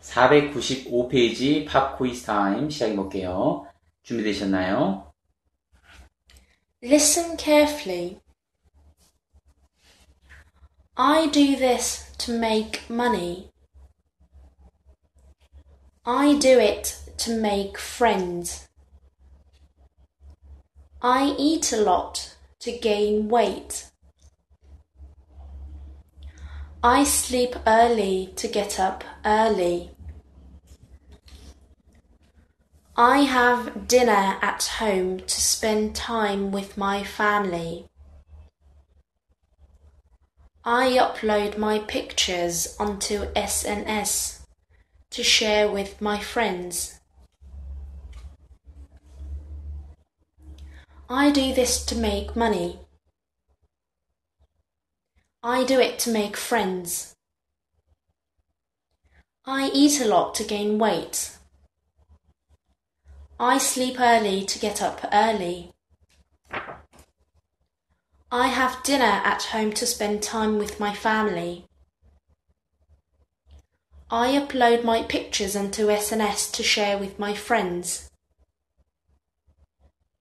495페이지 팝 퀴즈 타임 시작해 볼게요. 준비되셨나요? Listen carefully. I do this to make money. I do it to make friends. I eat a lot to gain weight. I sleep early to get up early. I have dinner at home to spend time with my family. I upload my pictures onto SNS to share with my friends. I do this to make money. I do it to make friends. I eat a lot to gain weight. I sleep early to get up early. I have dinner at home to spend time with my family. I upload my pictures onto SNS to share with my friends.